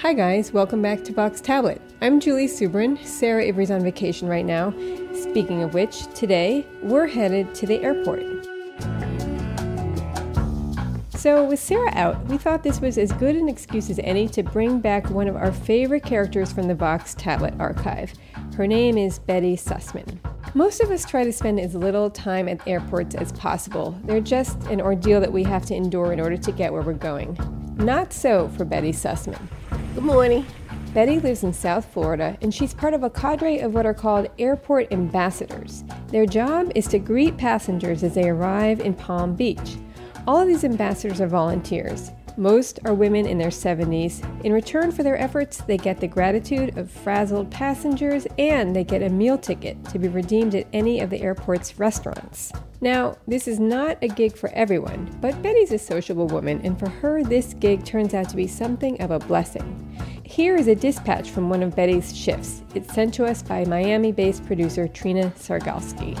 Hi, guys, welcome back to Vox Tablet. I'm Julie Subrin. Sarah Ivry's on vacation right now. Speaking of which, today we're headed to the airport. So, with Sarah out, we thought this was as good an excuse as any to bring back one of our favorite characters from the Vox Tablet archive. Her name is Betty Sussman. Most of us try to spend as little time at airports as possible. They're just an ordeal that we have to endure in order to get where we're going. Not so for Betty Sussman. Good morning. Betty lives in South Florida and she's part of a cadre of what are called airport ambassadors. Their job is to greet passengers as they arrive in Palm Beach. All of these ambassadors are volunteers. Most are women in their 70s. In return for their efforts, they get the gratitude of frazzled passengers and they get a meal ticket to be redeemed at any of the airport's restaurants. Now, this is not a gig for everyone, but Betty's a sociable woman, and for her, this gig turns out to be something of a blessing. Here is a dispatch from one of Betty's shifts. It's sent to us by Miami based producer Trina Sargalski.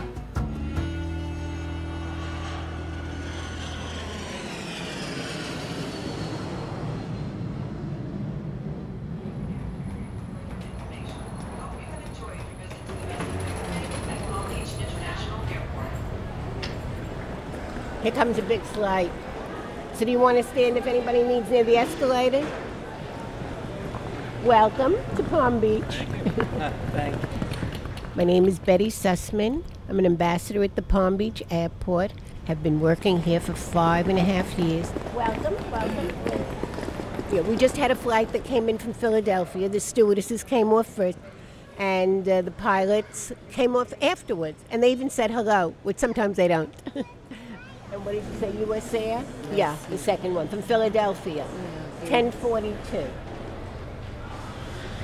Here comes a big flight. So do you want to stand if anybody needs near the escalator? Welcome to Palm Beach. Thanks. My name is Betty Sussman. I'm an ambassador at the Palm Beach Airport. Have been working here for five and a half years. Welcome, welcome. Yeah, we just had a flight that came in from Philadelphia. The stewardesses came off first, and uh, the pilots came off afterwards. And they even said hello, which sometimes they don't. and what did you say, US Air? Yeah, the second one from Philadelphia, 1042.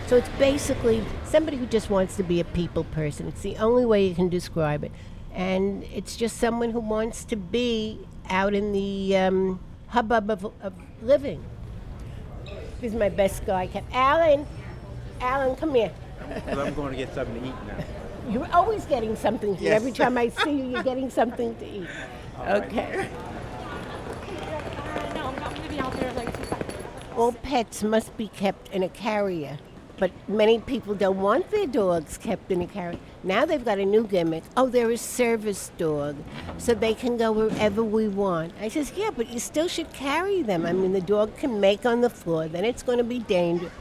So it's basically somebody who just wants to be a people person. It's the only way you can describe it. And it's just someone who wants to be out in the um, hubbub of, of living. This is my best guy. Kept Alan, Alan, come here. Well, I'm going to get something to eat now. You're always getting something to eat. Yes. Every time I see you, you're getting something to eat. Okay. No, I'm not gonna be out there like two seconds. All pets must be kept in a carrier, but many people don't want their dogs kept in a carrier. Now they've got a new gimmick. Oh, they're a service dog, so they can go wherever we want. I says, yeah, but you still should carry them. I mean, the dog can make on the floor, then it's going to be dangerous.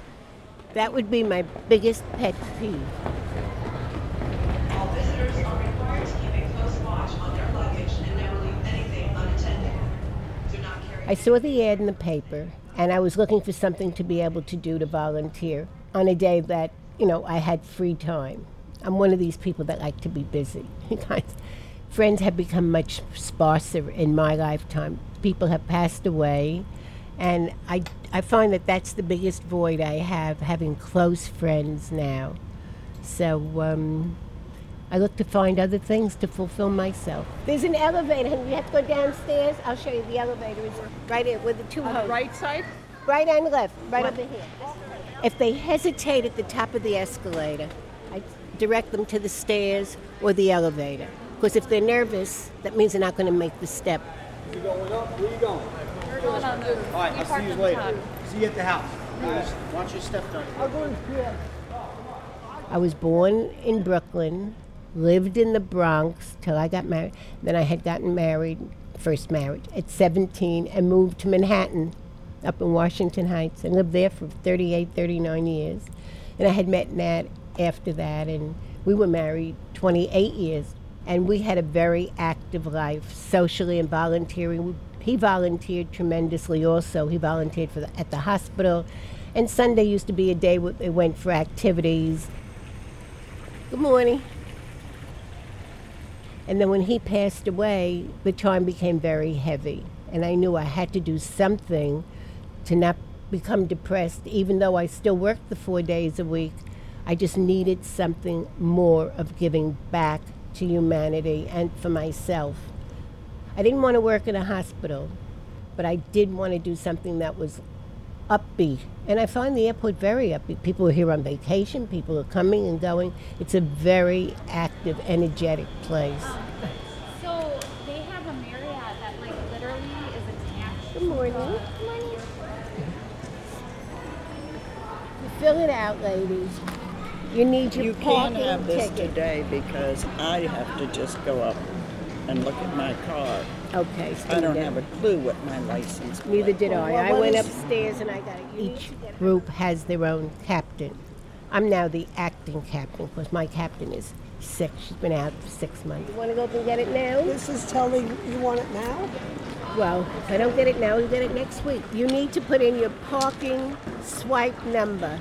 That would be my biggest pet peeve. All visitors are required to keep a close watch on their luggage and never leave anything unattended. Do not carry I saw the ad in the paper, and I was looking for something to be able to do to volunteer on a day that, you know, I had free time. I'm one of these people that like to be busy. Friends have become much sparser in my lifetime. People have passed away, and I, I find that that's the biggest void I have, having close friends now. So, um, I look to find other things to fulfill myself. There's an elevator, and you have to go downstairs. I'll show you the elevator. is right here with the two hoses. Right side? Right and left, right over here. If they hesitate at the top of the escalator, I direct them to the stairs or the elevator. Because if they're nervous, that means they're not going to make the step. You going up? Where you going? We're going on the. All right, I'll see you later. See you at the house. Watch your step down. I was born in Brooklyn, lived in the Bronx till I got married. Then I had gotten married, first marriage, at 17 and moved to Manhattan up in Washington Heights and lived there for 38, 39 years. And I had met Nat after that, and we were married 28 years. And we had a very active life, socially and volunteering. He volunteered tremendously also. He volunteered for the, at the hospital. And Sunday used to be a day where they went for activities. Good morning. And then when he passed away, the time became very heavy. And I knew I had to do something to not become depressed, even though I still worked the four days a week. I just needed something more of giving back to humanity and for myself. I didn't want to work in a hospital, but I did want to do something that was upbeat. And I find the airport very upbeat. People are here on vacation, people are coming and going. It's a very active, energetic place. Um, so they have a Marriott that like literally is attached. Good morning. Good morning. fill it out, ladies. You need your You can't parking have this ticket. today because I have to just go up and look at my car. Okay, I stand don't down. have a clue what my license plate. Neither did I. Well, I went upstairs and I got it. Each group has their own captain. I'm now the acting captain because my captain is sick. She's been out for six months. You want to go up and get it now? This is telling you want it now? Well, if I don't get it now, you'll get it next week. You need to put in your parking swipe number.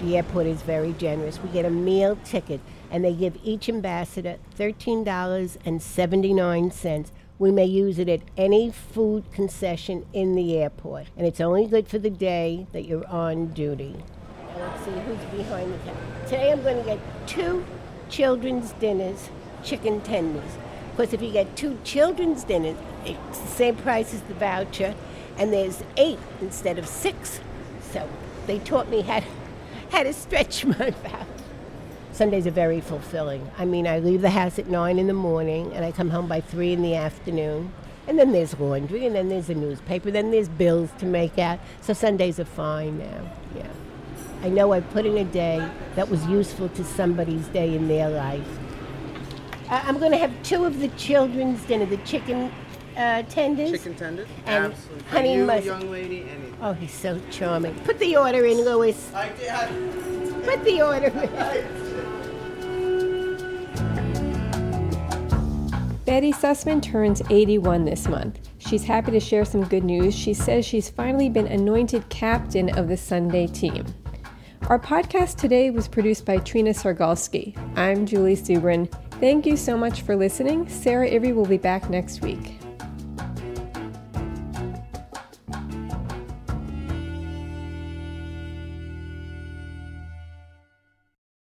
The airport is very generous. We get a meal ticket, and they give each ambassador $13.79. We may use it at any food concession in the airport, and it's only good for the day that you're on duty. Let's see who's behind the counter. Today I'm going to get two children's dinners, chicken tenders. Because if you get two children's dinners, it's the same price as the voucher, and there's eight instead of six. So they taught me how to, how to stretch my voucher. Sundays are very fulfilling. I mean, I leave the house at nine in the morning, and I come home by three in the afternoon. And then there's laundry, and then there's the newspaper, then there's bills to make out. So Sundays are fine now. Yeah. I know I put in a day that was useful to somebody's day in their life. I'm going to have two of the children's dinner, the chicken uh, tenders. Chicken tenders? And Absolutely. Honey you, mustard. young lady, anything. Oh, he's so charming. Put the order in, Louis. I, I, Put the order in. Betty Sussman turns 81 this month. She's happy to share some good news. She says she's finally been anointed captain of the Sunday team. Our podcast today was produced by Trina Sargalski. I'm Julie Subrin. Thank you so much for listening. Sarah Ivry will be back next week.